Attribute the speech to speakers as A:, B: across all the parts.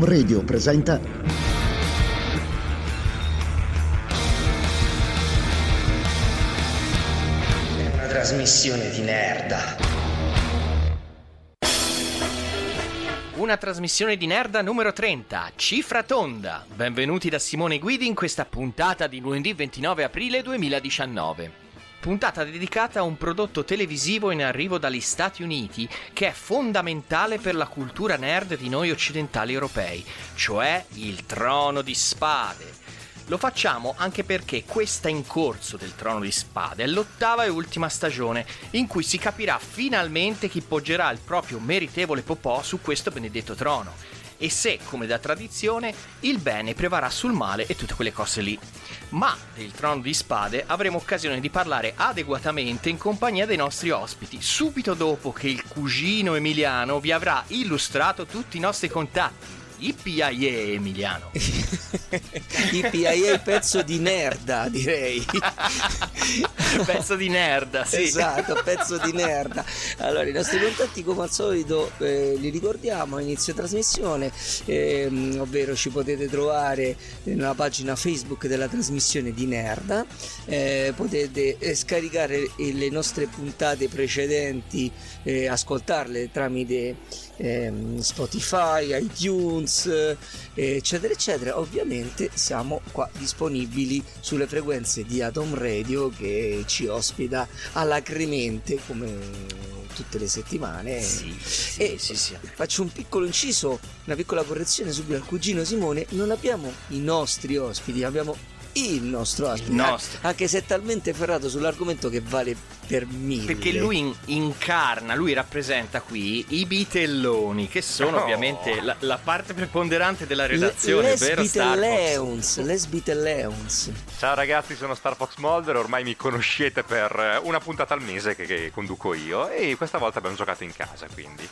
A: Atom Radio presenta
B: Una trasmissione di nerda.
C: Una trasmissione di Nerda numero 30, cifra tonda. Benvenuti da Simone Guidi in questa puntata di lunedì 29 aprile 2019 puntata dedicata a un prodotto televisivo in arrivo dagli Stati Uniti che è fondamentale per la cultura nerd di noi occidentali europei, cioè il Trono di Spade. Lo facciamo anche perché questa in corso del Trono di Spade è l'ottava e ultima stagione in cui si capirà finalmente chi poggerà il proprio meritevole popò su questo benedetto trono e se, come da tradizione, il bene prevarrà sul male e tutte quelle cose lì. Ma del trono di spade avremo occasione di parlare adeguatamente in compagnia dei nostri ospiti, subito dopo che il cugino Emiliano vi avrà illustrato tutti i nostri contatti. IPIA Emiliano.
D: IPIA pezzo di nerda, direi.
C: pezzo di nerda, sì.
D: Esatto, pezzo di nerda. Allora, i nostri contatti come al solito eh, li ricordiamo a inizio trasmissione, eh, ovvero ci potete trovare nella pagina Facebook della trasmissione di Nerda, eh, potete eh, scaricare le nostre puntate precedenti, eh, ascoltarle tramite ehm, Spotify, iTunes, eh, eccetera, eccetera. Ovviamente siamo qua disponibili sulle frequenze di Atom Radio che ci ospita alacremente come tutte le settimane.
C: Sì, sì,
D: e
C: sì, sì.
D: faccio un piccolo inciso, una piccola correzione subito al cugino Simone. Non abbiamo i nostri ospiti, abbiamo il nostro ospite.
C: Nostro.
D: Anche se è talmente ferrato sull'argomento che vale per mille.
C: Perché lui in- incarna, lui rappresenta qui i bitelloni, che sono
E: Oh.
C: ovviamente la, la parte preponderante della redazione, vero Star Fox?
D: Lesbiteleuns, Lesbiteleuns.
E: Ciao ragazzi, sono Star Fox Mulder, ormai mi conoscete per una puntata al mese che, che conduco io e questa volta abbiamo giocato in casa, quindi.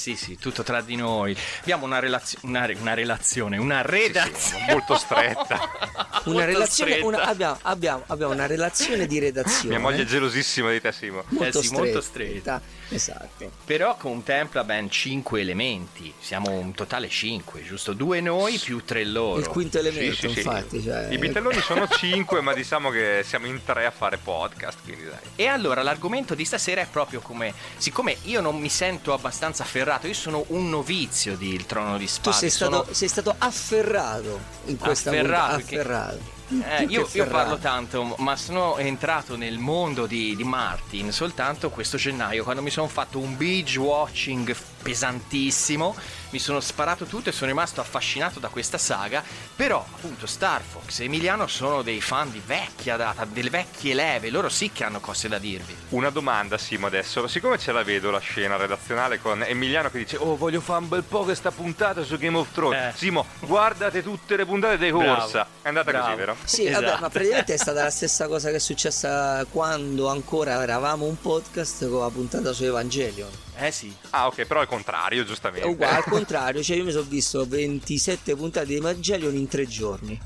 C: Sì, sì, tutto tra di noi. Abbiamo una, relazio- una, re- una relazione, una
E: Sì, sì,
C: redazione.
E: molto stretta.
D: Una
C: Molto
D: relazione,
C: stretta.
D: una- abbiamo, abbiamo- abbiamo una relazione di redazione.
E: Mia moglie è gelosissima di te, Simo.
D: molto,
C: Eh sì, molto
D: stretta. Esatto.
C: Però contempla ben cinque elementi. Siamo un totale cinque, giusto? Due noi più tre loro.
D: Il quinto elemento,
E: Sì, sì, sì.
D: infatti. Cioè,
E: I bitelloni sono cinque, ma diciamo che siamo in tre a fare podcast, quindi dai.
C: E allora l'argomento di stasera è proprio come, siccome io non mi sento abbastanza afferrato, io sono un novizio di Il Trono di
D: tu
C: Spade.
D: sei stato,
C: sono-
D: sei stato afferrato in questa
C: Afferrato,
D: puntata,
C: perché-
D: afferrato.
C: Eh, io, io parlo tanto, ma sono entrato nel mondo di, di Martin soltanto questo gennaio, quando mi sono fatto un binge watching pesantissimo, mi sono sparato tutto e sono rimasto affascinato da questa saga, però appunto Star Fox e Emiliano sono dei fan di vecchia data, delle vecchie leve, loro sì che hanno cose da dirvi.
E: Una domanda, Simo, adesso. Siccome ce la vedo la scena redazionale con Emiliano che dice Oh, voglio fare un bel po' questa puntata su Game of Thrones.
C: Eh.
E: Simo, guardate tutte le puntate di
C: Bravo.
E: corsa. È andata
C: Bravo.
E: così, vero?
D: Sì, vabbè,
C: Esatto.
D: ma praticamente è stata la stessa cosa che è successa quando ancora eravamo un podcast con la puntata su Evangelion.
C: Eh sì.
E: Ah, ok, però al contrario,
D: È
E: giustamente.
D: uguale, al contrario, cioè io mi sono visto 27 puntate di Evangelion in tre giorni.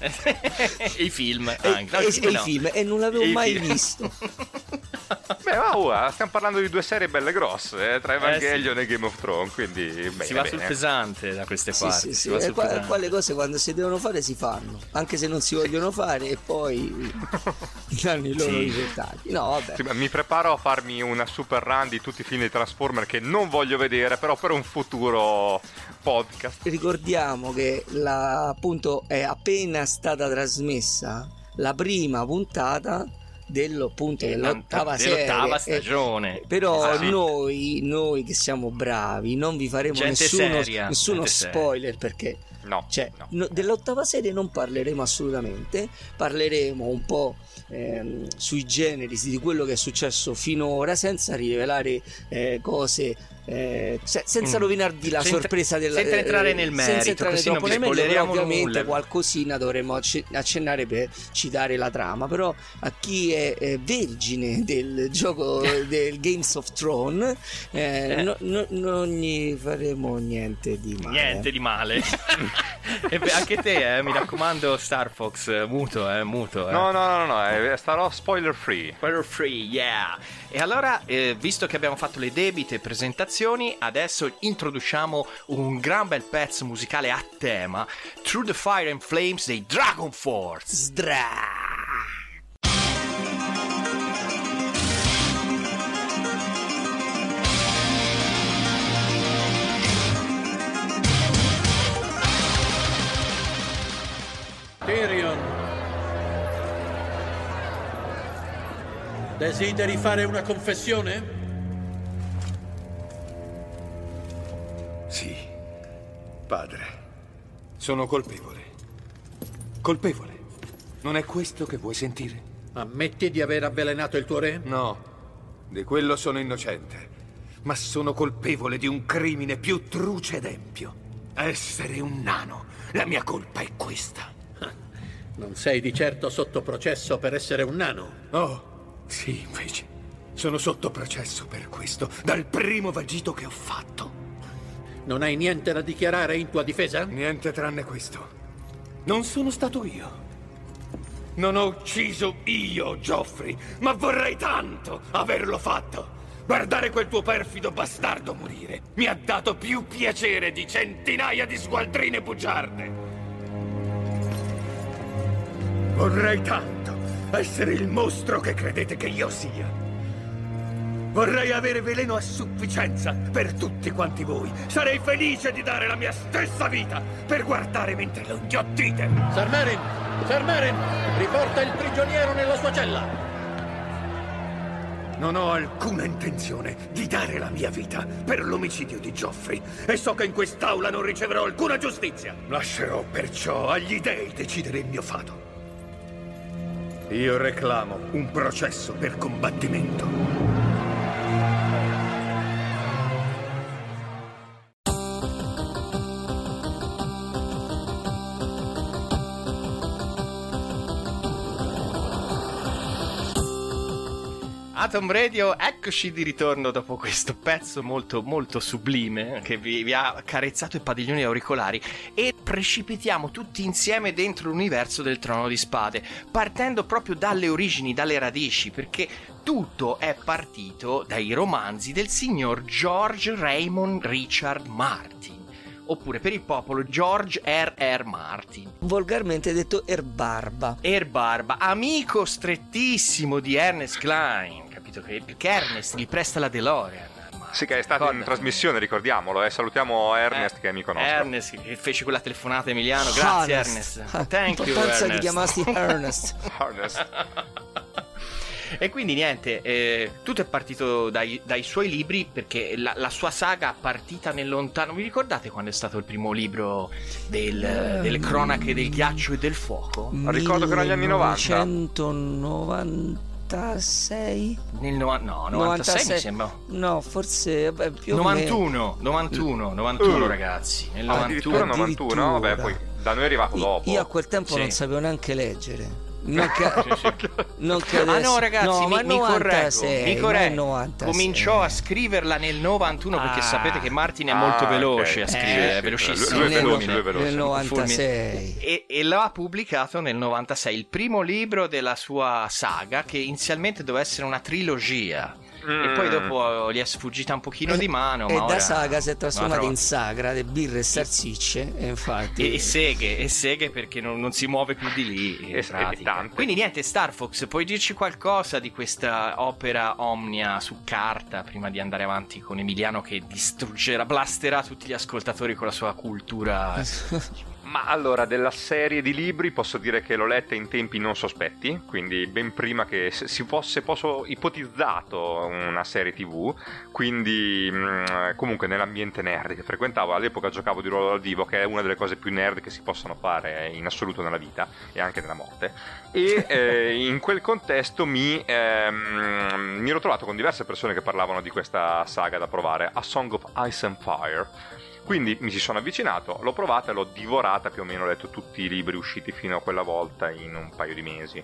C: I film
D: E,
C: anche. No,
D: e-
C: i film
D: e i
C: no.
D: film, e non l'avevo
C: E
D: mai
C: film.
D: visto.
E: Beh, wow, ah, stiamo parlando di due serie belle grosse, eh, tra Evangelion eh, sì. e Game of Thrones, quindi bene,
C: Si va
E: bene.
C: sul pesante da queste
D: sì,
C: parti.
D: Sì, sì, e qua, qua, le cose quando si devono fare si fanno, anche se non si vogliono fare e poi danno i loro sì. risultati. No, vabbè.
E: Sì, mi preparo a farmi una super run di tutti i film di Transformer che non voglio vedere, però per un futuro podcast.
D: Ricordiamo che la, appunto è appena stata trasmessa la prima puntata dello, appunto, dell'ottava,
C: dell'ottava serie. stagione.
D: Eh, però ah, sì. noi, noi che siamo bravi non vi faremo Gente nessuno, seria. nessuno spoiler seria. perché
E: no,
D: cioè,
E: no.
D: no, dell'ottava serie non parleremo assolutamente, parleremo un po' ehm, sui generi di quello che è successo finora senza rivelare eh, cose eh, se, senza mm. rovinarvi la
C: senza,
D: sorpresa della
C: senza entrare nel merito senza entrare troppo nel merito
D: ovviamente
C: nulla.
D: qualcosina dovremmo accennare per citare la trama però a chi è eh, vergine del gioco del Games of Thrones eh, eh. no, no, non gli faremo niente di male
C: niente di male e anche te eh, mi raccomando Star Fox muto eh, muto eh.
E: no no no, no starò spoiler free
C: spoiler free yeah e allora visto che abbiamo fatto le debite presentazioni presentazioni, adesso introduciamo un gran bel pezzo musicale a tema, Through the Fire and Flames dei Dragon Force.
D: Sdra!
F: Tyrion. Desideri fare una confessione?
G: Padre. Sono colpevole. Colpevole. Non è questo che vuoi sentire?
F: Ammetti di aver avvelenato il tuo re?
G: No, di quello sono innocente. Ma sono colpevole di un crimine più truce ed empio. Essere un nano. La mia colpa è questa.
F: Non sei di certo sotto processo per essere un nano.
G: Oh, sì, invece. Sono sotto processo per questo, dal primo vagito che ho fatto.
F: Non hai niente da dichiarare in tua difesa?
G: Niente tranne questo. Non sono stato io. Non ho ucciso io, Geoffrey, ma vorrei tanto averlo fatto. Guardare quel tuo perfido bastardo morire mi ha dato più piacere di centinaia di sgualdrine bugiarde. Vorrei tanto essere il mostro che credete che io sia. Vorrei avere veleno a sufficienza per tutti quanti voi. Sarei felice di dare la mia stessa vita per guardare mentre lo inghiottite.
F: Sir Merin! Sir Merin! Riporta il prigioniero nella sua cella!
G: Non ho alcuna intenzione di dare la mia vita per l'omicidio di Geoffrey e so che in quest'aula non riceverò alcuna giustizia. Lascerò perciò agli dei decidere il mio fato. Io reclamo un processo per combattimento.
C: thank you Atom Radio, eccoci di ritorno dopo questo pezzo molto molto sublime che vi, vi ha carezzato i padiglioni auricolari e precipitiamo tutti insieme dentro l'universo del Trono di Spade, partendo proprio dalle origini, dalle radici, perché tutto è partito dai romanzi del signor George Raymond Richard Martin oppure per il popolo George R. R. Martin.
D: Volgarmente detto Erbarba.
C: Erbarba, amico strettissimo di Ernest Klein capito? Che, perché Ernest gli presta la DeLorean.
E: Sì, che è stato Ricorda. in trasmissione, ricordiamolo. Eh. Salutiamo Ernest, eh, che è amico nostro.
C: Ernest, che fece quella telefonata Emiliano. Grazie, Ernest. Ernest. Thank you, Ernest.
D: di chiamarsi Ernest. Ernest.
C: E quindi niente, eh, tutto è partito dai, dai suoi libri perché la, la, sua saga partita nel lontano. Vi ricordate quando è stato il primo libro del, um, delle cronache del ghiaccio e del fuoco?
E: Ricordo che erano gli anni 90.
D: 1990. 96?
C: Nel no, no 96, 96 mi sembra.
D: No, forse vabbè, più
C: 91, 91, 91 uh. ragazzi.
E: Nel ah, 91. Addirittura 91, vabbè, poi da noi è arrivato
D: io,
E: dopo.
D: Io a quel tempo sì. non sapevo neanche leggere. Non, ca- non che
C: Ah no ragazzi,
D: no,
C: mi, mi correggo,
D: 96,
C: mi
D: ma
C: correggo.
D: 96.
C: Cominciò a scriverla nel 91 perché
D: Ah.
C: sapete che Martin è molto
E: Ah,
C: veloce
E: ok.
C: a scrivere,
E: Eh,
C: è velocissimo.
E: lui è
D: nel,
E: veloce, lui è veloce.
D: nel 96.
C: E, e l'ha pubblicato nel 96, il primo libro della sua saga che inizialmente doveva essere una trilogia e poi
E: Mm.
C: dopo gli è sfuggita un pochino di mano.
D: e
C: ma
D: da
C: ora
D: saga si è trasformata in sagra di birre e salsicce e infatti
C: E, e seghe, e seghe perché non, non si muove più di lì.
E: E- e.
C: Quindi niente, Star Fox, puoi dirci qualcosa di questa opera omnia su carta prima di andare avanti con Emiliano che distruggerà, blasterà tutti gli ascoltatori con la sua cultura.
E: Ma allora, della serie di libri posso dire che l'ho letta in tempi non sospetti, quindi ben prima che si fosse posso ipotizzato una serie tv, quindi mh, comunque nell'ambiente nerd che frequentavo, all'epoca giocavo di ruolo dal vivo, che è una delle cose più nerd che si possono fare in assoluto nella vita e anche nella morte. E eh, in quel contesto mi, ehm, mi ero trovato con diverse persone che parlavano di questa saga da provare, A Song of Ice and Fire. Quindi mi ci sono avvicinato, l'ho provata e l'ho divorata più o meno, ho letto tutti i libri usciti fino a quella volta in un paio di mesi.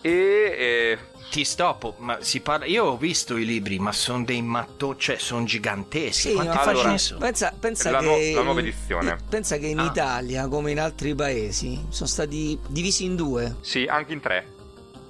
E: E eh,
C: Ti stoppo, ma si parla. Io ho visto i libri, ma sono dei mattoni, cioè sono giganteschi.
D: Sì,
C: Quante
E: allora,
C: sono?
D: pensa, pensa
E: La
D: che
E: nu- la nuova edizione.
D: pensa che in
C: Ah.
D: Italia come in altri paesi sono stati divisi in due
E: sì, anche in tre.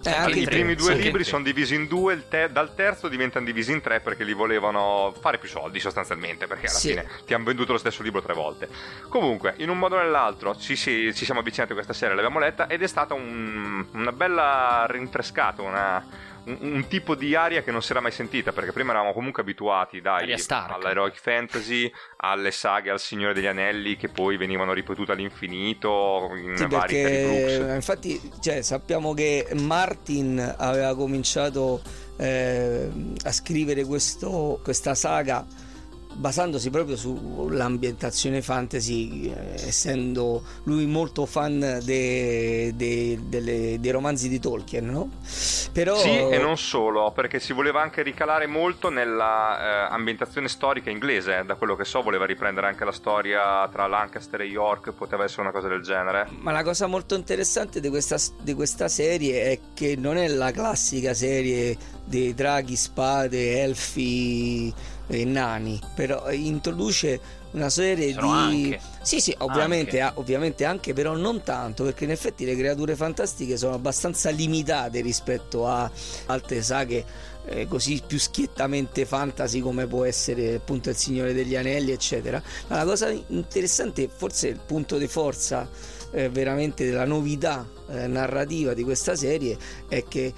D: Eh,
E: I primi due
C: sì.
E: libri sono divisi in due, il te- dal terzo diventano divisi in tre perché li volevano fare più soldi sostanzialmente, perché alla
D: Sì.
E: fine ti hanno venduto lo stesso libro tre volte. Comunque, in un modo o nell'altro ci, si- ci siamo avvicinati a questa serie, l'abbiamo letta ed è stata un- una bella rinfrescata, una- un, un tipo di aria che non si era mai sentita, perché prima eravamo comunque abituati dai, all'Heroic Fantasy, alle saghe al Signore degli Anelli che poi venivano ripetute all'infinito in
D: Sì,
E: vari
D: perché
E: Brooks.
D: infatti cioè, sappiamo che Martin aveva cominciato eh, a scrivere questo- questa saga basandosi proprio sull'ambientazione fantasy, eh, essendo lui molto fan de- de- delle- dei romanzi di Tolkien, no? Però
E: Sì, e non solo, perché si voleva anche ricalare molto nella eh, ambientazione storica inglese. Da quello che so, voleva riprendere anche la storia tra Lancaster e York, poteva essere una cosa del genere.
D: Ma la cosa molto interessante di questa, di questa serie è che non è la classica serie dei draghi, spade, elfi e nani, però introduce una serie
C: Sono
D: di...
C: anche.
D: Sì, sì, ovviamente
C: Anche.
D: ovviamente anche, però non tanto, perché in effetti le creature fantastiche sono abbastanza limitate rispetto a altre saghe eh, così più schiettamente fantasy come può essere appunto il Signore degli Anelli, eccetera. Ma la cosa interessante, forse il punto di forza eh, veramente della novità eh, narrativa di questa serie è che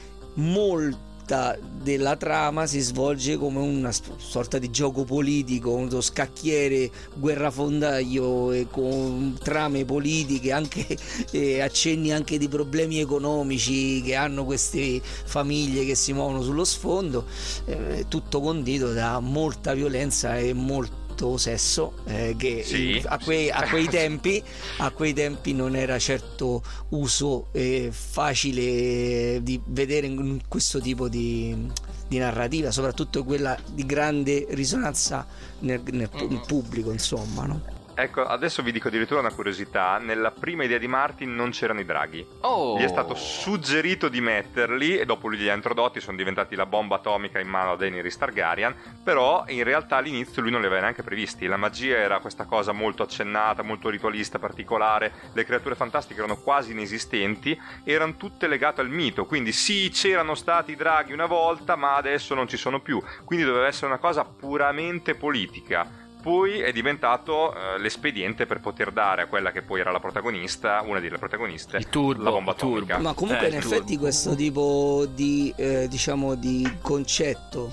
D: molta della trama si svolge come una sorta di gioco politico, uno scacchiere, guerrafondaio e con trame politiche, anche eh, accenni anche di problemi economici che hanno queste famiglie che si muovono sullo sfondo, eh, tutto condito da molta violenza e molto sesso eh, che
E: Sì,
D: a, quei, a quei tempi a quei tempi non era certo uso eh, facile di vedere in questo tipo di, di narrativa soprattutto quella di grande risonanza nel, nel pubblico insomma no?
E: Ecco, adesso vi dico addirittura una curiosità. Nella prima idea di Martin non c'erano i draghi.
C: Oh.
E: Gli è stato suggerito di metterli e dopo lui li ha introdotti, sono diventati la bomba atomica in mano a Daenerys Targaryen, però in realtà all'inizio lui non li aveva neanche previsti. La magia era questa cosa molto accennata, molto ritualista, particolare, le creature fantastiche erano quasi inesistenti, erano tutte legate al mito, quindi sì, c'erano stati i draghi una volta, ma adesso non ci sono più, quindi doveva essere una cosa puramente politica poi è diventato eh, l'espediente per poter dare a quella che poi era la protagonista, una delle protagoniste,
C: Il turbo,
E: la bomba atomica.
D: ma comunque
C: Eh,
D: in effetti
C: turbo.
D: questo tipo di eh, diciamo di concetto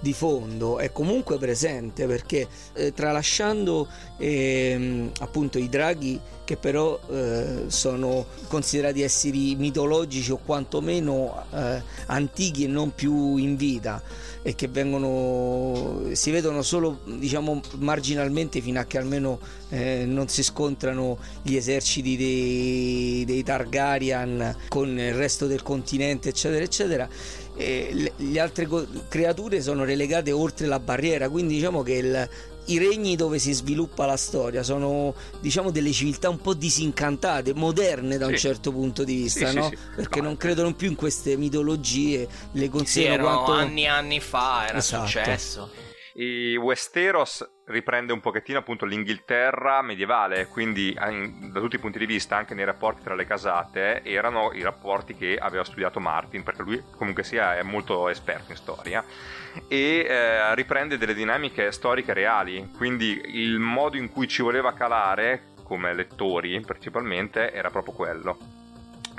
D: di fondo è comunque presente perché eh, tralasciando ehm, appunto i draghi che però eh, sono considerati esseri mitologici o quantomeno eh, antichi e non più in vita e che vengono si vedono solo diciamo marginalmente fino a che almeno eh, non si scontrano gli eserciti dei, dei Targaryen con il resto del continente eccetera eccetera e le, altre co- creature sono relegate oltre la barriera quindi diciamo che il- i regni dove si sviluppa la storia sono diciamo delle civiltà un po' disincantate, moderne da un
E: Sì.
D: certo punto di vista,
E: Sì,
D: no?
E: sì.
D: Perché
E: No.
D: non credono più in queste mitologie, le considerano
C: erano
D: quanto
C: anni e anni fa, era
D: Esatto.
C: successo.
E: I Westeros riprende un pochettino appunto l'Inghilterra medievale, quindi in- da tutti i punti di vista, anche nei rapporti tra le casate, erano i rapporti che aveva studiato Martin, perché lui comunque sia è molto esperto in storia, e eh, riprende delle dinamiche storiche reali, quindi il modo in cui ci voleva calare, come lettori principalmente, era proprio quello.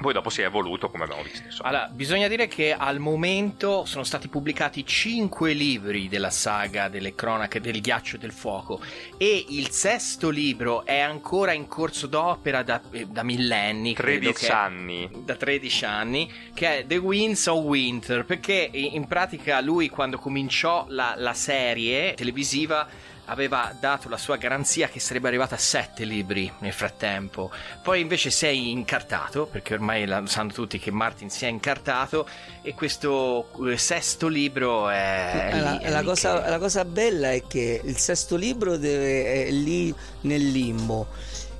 E: Poi dopo si è evoluto come abbiamo visto. insomma.
C: Allora, bisogna dire che al momento sono stati pubblicati 5 libri della saga delle cronache del ghiaccio e del fuoco e il sesto libro è ancora in corso d'opera da, eh, da millenni. credo
E: 13
C: che-
E: anni.
C: Da 13 anni, che è The Winds of Winter, perché in in pratica lui quando cominciò la, la serie televisiva aveva dato la sua garanzia che sarebbe arrivata a 7 libri nel frattempo. Poi invece si è incartato, perché ormai la- sanno tutti che Martin si è incartato, e questo eh, sesto libro è...
D: La,
C: lì- è
D: la cosa,
C: che-
D: la cosa bella è che il sesto libro deve, è lì nel limbo.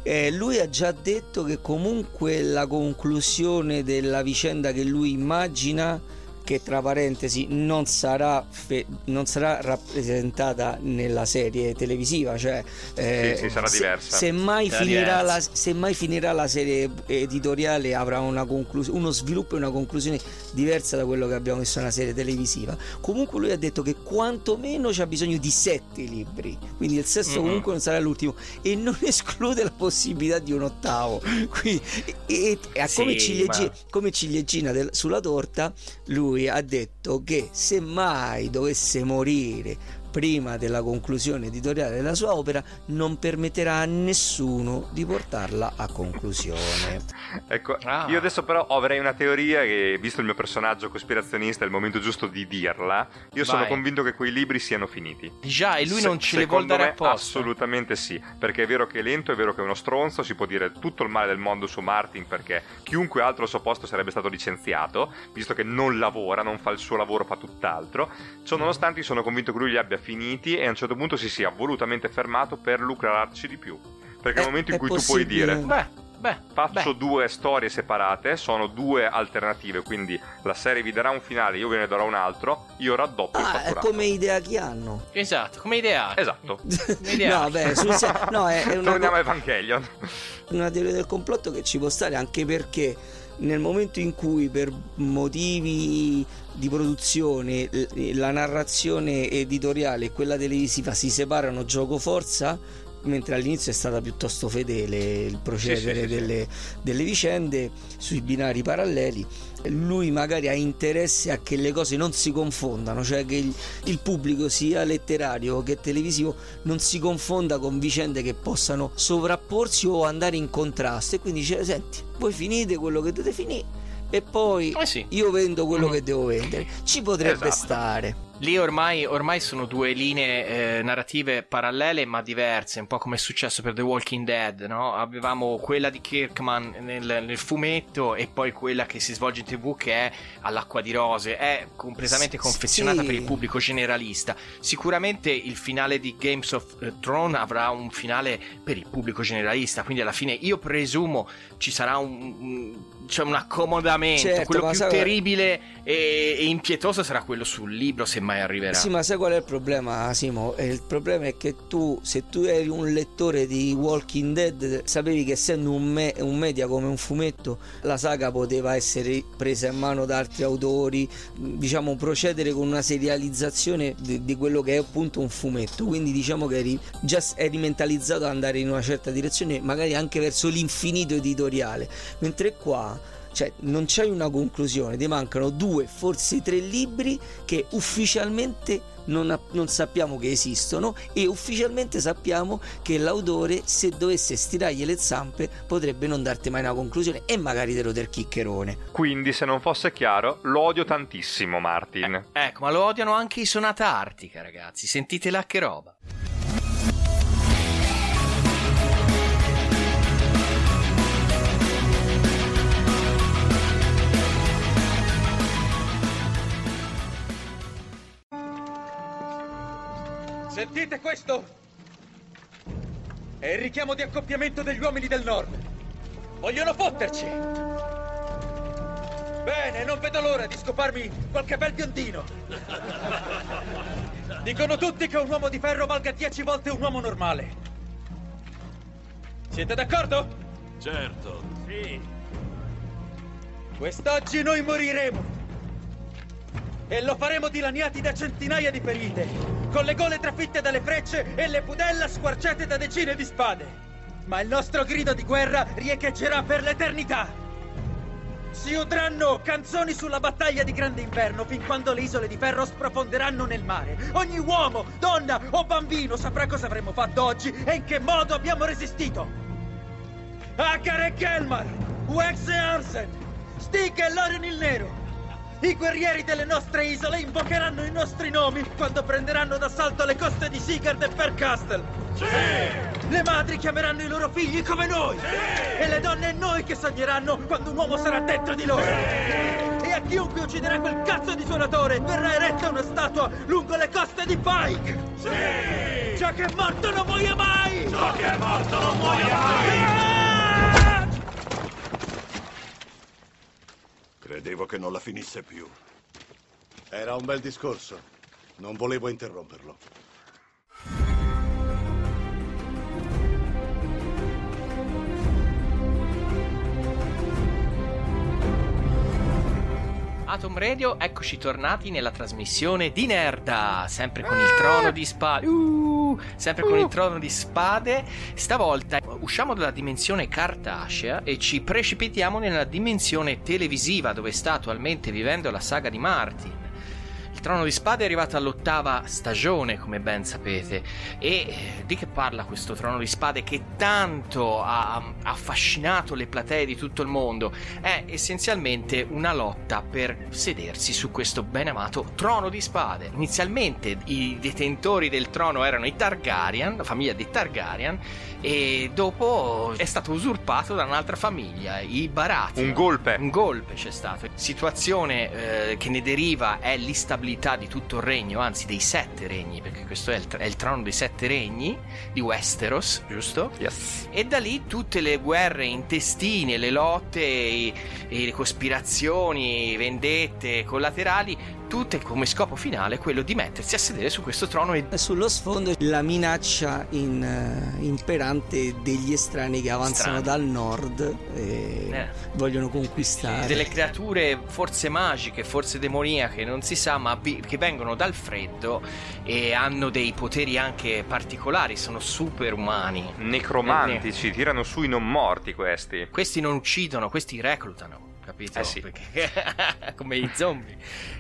D: Eh, lui ha già detto che comunque la conclusione della vicenda che lui immagina, che tra parentesi non sarà, fe- non sarà rappresentata nella serie televisiva, cioè eh,
E: Sì, sì, sarà
D: se-
E: diversa.
D: Semmai
C: Sarà
D: finirà, la,
C: diversa.
D: semmai finirà la serie editoriale avrà una conclus- uno sviluppo e una conclusione diversa da quello che abbiamo visto nella serie televisiva. Comunque lui ha detto che quantomeno c'ha bisogno di sette libri, quindi il sesto
C: Mhm.
D: comunque non sarà l'ultimo e non esclude la possibilità di un ottavo. Quindi, e, e-
C: Sì,
D: come, ciliegie-
C: ma-
D: come ciliegina del- sulla torta, lui ha detto che se mai dovesse morire prima della conclusione editoriale della sua opera non permetterà a nessuno di portarla a conclusione.
E: Ecco,
C: Ah.
E: io adesso però avrei una teoria che, visto il mio personaggio cospirazionista, è il momento giusto di dirla. Io sono
C: Vai.
E: convinto che quei libri siano finiti.
C: Già, e lui
E: Se-
C: non ce le vuol
E: secondo
C: dare
E: me
C: apposta.
E: Assolutamente sì, perché è vero che è lento, è vero che è uno stronzo, si può dire tutto il male del mondo su Martin perché chiunque altro al suo posto sarebbe stato licenziato, visto che non lavora, non fa il suo lavoro, fa tutt'altro. Ciò nonostante io sono convinto che lui li abbia finiti e a un certo punto si sia volutamente fermato per lucrarci di più. Perché
D: È-
E: nel momento in
D: è
E: cui tu puoi
D: possibile.
E: dire
C: Beh, beh,
E: faccio
C: beh.
E: due storie separate, sono due alternative, quindi la serie vi darà un finale, io ve ne darò un altro, io raddoppio
D: Ah, è come idea che hanno.
C: Esatto, come idea.
E: Esatto.
C: Idea.
D: no, beh, sul se- no, è, è una,
E: Torniamo a Evangelion.
D: una teoria del complotto che ci può stare anche perché nel momento in cui per motivi di produzione la narrazione editoriale e quella televisiva si separano gioco forza mentre all'inizio è stata piuttosto fedele il procedere
E: sì, sì, sì.
D: delle, delle vicende sui binari paralleli lui magari ha interesse a che le cose non si confondano cioè che il, il pubblico sia letterario che televisivo non si confonda con vicende che possano sovrapporsi o andare in contrasto e quindi dice senti voi finite quello che dovete finire e poi
C: Eh sì.
D: io vendo quello
C: Mm.
D: che devo vendere ci potrebbe
E: Esatto.
D: stare
C: Lì ormai, ormai sono due linee eh, narrative parallele ma diverse, un po' come è successo per The Walking Dead, no? Avevamo quella di Kirkman nel, nel fumetto e poi quella che si svolge in tv che è all'acqua di rose, è completamente
D: S-
C: confezionata
D: sì.
C: per il pubblico generalista. Sicuramente il finale di Games of eh, Thrones avrà un finale per il pubblico generalista, quindi alla fine io presumo ci sarà un... un cioè un accomodamento,
D: Certo,
C: quello più
D: sai-
C: terribile e, e impietoso sarà quello sul libro se mai arriverà.
D: Sì, ma sai qual è il problema, Simo? Il problema è che tu, se tu eri un lettore di Walking Dead, sapevi che essendo un, me- un media come un fumetto, la saga poteva essere presa in mano da altri autori, diciamo procedere con una serializzazione di, di quello che è appunto un fumetto. Quindi diciamo che eri già eri mentalizzato ad andare in una certa direzione, magari anche verso l'infinito editoriale. Mentre qua cioè non c'è una conclusione, ti mancano due, forse tre libri che ufficialmente non, non sappiamo che esistono e ufficialmente sappiamo che l'autore se dovesse stirargli le zampe potrebbe non darti mai una conclusione e magari te lo del chiccherone.
E: Quindi, se non fosse chiaro, lo odio tantissimo, Martin.
C: Ecco, ma lo odiano anche i Sonata Artica, ragazzi. Sentitela che roba.
F: Sentite questo?
H: È il richiamo di accoppiamento degli uomini del nord. Vogliono fotterci. Bene, non vedo l'ora di scoparmi qualche bel biondino. Dicono tutti che un uomo di ferro valga dieci volte un uomo normale. Siete d'accordo?
F: Certo.
H: Sì. Quest'oggi noi moriremo. E lo faremo dilaniati da centinaia di ferite, con le gole trafitte dalle frecce e le pudella squarciate da decine di spade. Ma il nostro grido di guerra riecheggerà per l'eternità. Si udranno canzoni sulla battaglia di Grande Inverno fin quando le isole di ferro sprofonderanno nel mare. Ogni uomo, donna o bambino saprà cosa avremmo fatto oggi e in che modo abbiamo resistito. Akar e Kelmar, Wex e Arsen, Stig e Lorion il Nero. I guerrieri delle nostre isole invocheranno i nostri nomi quando prenderanno d'assalto le coste di Sigurd e Percastle. Sì! Le madri chiameranno i loro figli come noi. Sì! E le donne noi che sogneranno quando un uomo sarà dentro di loro. Sì! E a chiunque ucciderà quel cazzo di suonatore verrà eretta una statua lungo le coste di Pike. Sì! Ciò che è morto non muoia mai!
F: Ciò che è morto non muoia mai!
I: Credevo che non la finisse più. Era un bel discorso. Non volevo interromperlo.
C: Atom Radio, eccoci tornati nella trasmissione di Nerda, sempre con il trono di spade. Uh, sempre con il trono di spade. Stavolta usciamo dalla dimensione cartacea e ci precipitiamo nella dimensione televisiva dove sta attualmente vivendo la saga di Martin. Il Trono di Spade è arrivato all'ottava stagione, come ben sapete. E eh, di che parla questo Trono di Spade che tanto ha ha affascinato le platee di tutto il mondo? È essenzialmente una lotta per sedersi su questo ben amato Trono di Spade. Inizialmente i detentori del trono erano i Targaryen, la famiglia dei Targaryen, e dopo è stato usurpato da un'altra famiglia, i Baratheon.
E: Un golpe.
C: Un golpe c'è stato. Situazione eh, che ne deriva è l'instabilità di tutto il regno, anzi dei sette regni, perché questo è il, è il trono dei sette regni di Westeros, giusto?
E: Yes.
C: E da lì tutte le guerre intestine, le lotte, e, e le cospirazioni, vendette collaterali, tutte come scopo finale quello di mettersi a sedere su questo trono e
D: Sullo sfondo la minaccia in, eh, imperante degli estranei che avanzano
C: Strani.
D: dal nord e
C: Eh.
D: vogliono conquistare.
C: delle creature forse magiche, forse demoniache, non si sa, ma vi- che vengono dal freddo e hanno dei poteri anche particolari, sono super umani.
E: Necromantici, tirano su i non morti questi.
C: Questi non uccidono, questi reclutano. Capito?
E: Eh sì.
C: Perché- come i zombie.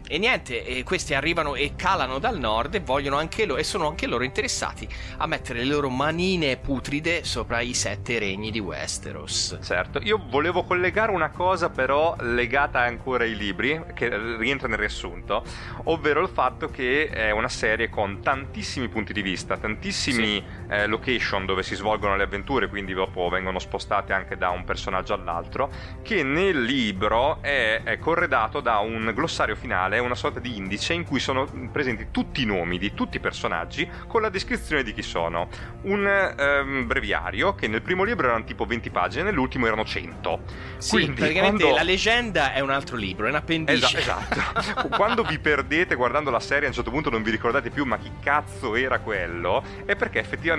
C: E niente, e questi arrivano e calano dal nord e vogliono anche loro, e sono anche loro interessati a mettere le loro manine putride sopra i sette regni di Westeros.
E: Certo, io volevo collegare una cosa però legata ancora ai libri, che rientra nel riassunto, ovvero il fatto che è una serie con tantissimi punti di vista, tantissimi eh, location dove si svolgono le avventure, quindi dopo vengono spostate anche da un personaggio all'altro, che nel libro è, è corredato da un glossario finale, una sorta di indice in cui sono presenti tutti i nomi di tutti i personaggi con la descrizione di chi sono. Un ehm, breviario che nel primo libro erano tipo 20 pagine, nell'ultimo erano 100.
C: Sì,
E: Quindi,
C: praticamente
E: quando-
C: la leggenda è un altro libro, è un appendice.
E: Esa- esatto. Quando vi perdete guardando la serie, a un certo punto non vi ricordate più ma chi cazzo era quello, è perché effettivamente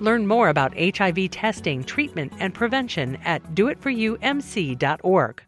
J: Learn more about HIV testing, treatment, and prevention at doitforyoumc.org.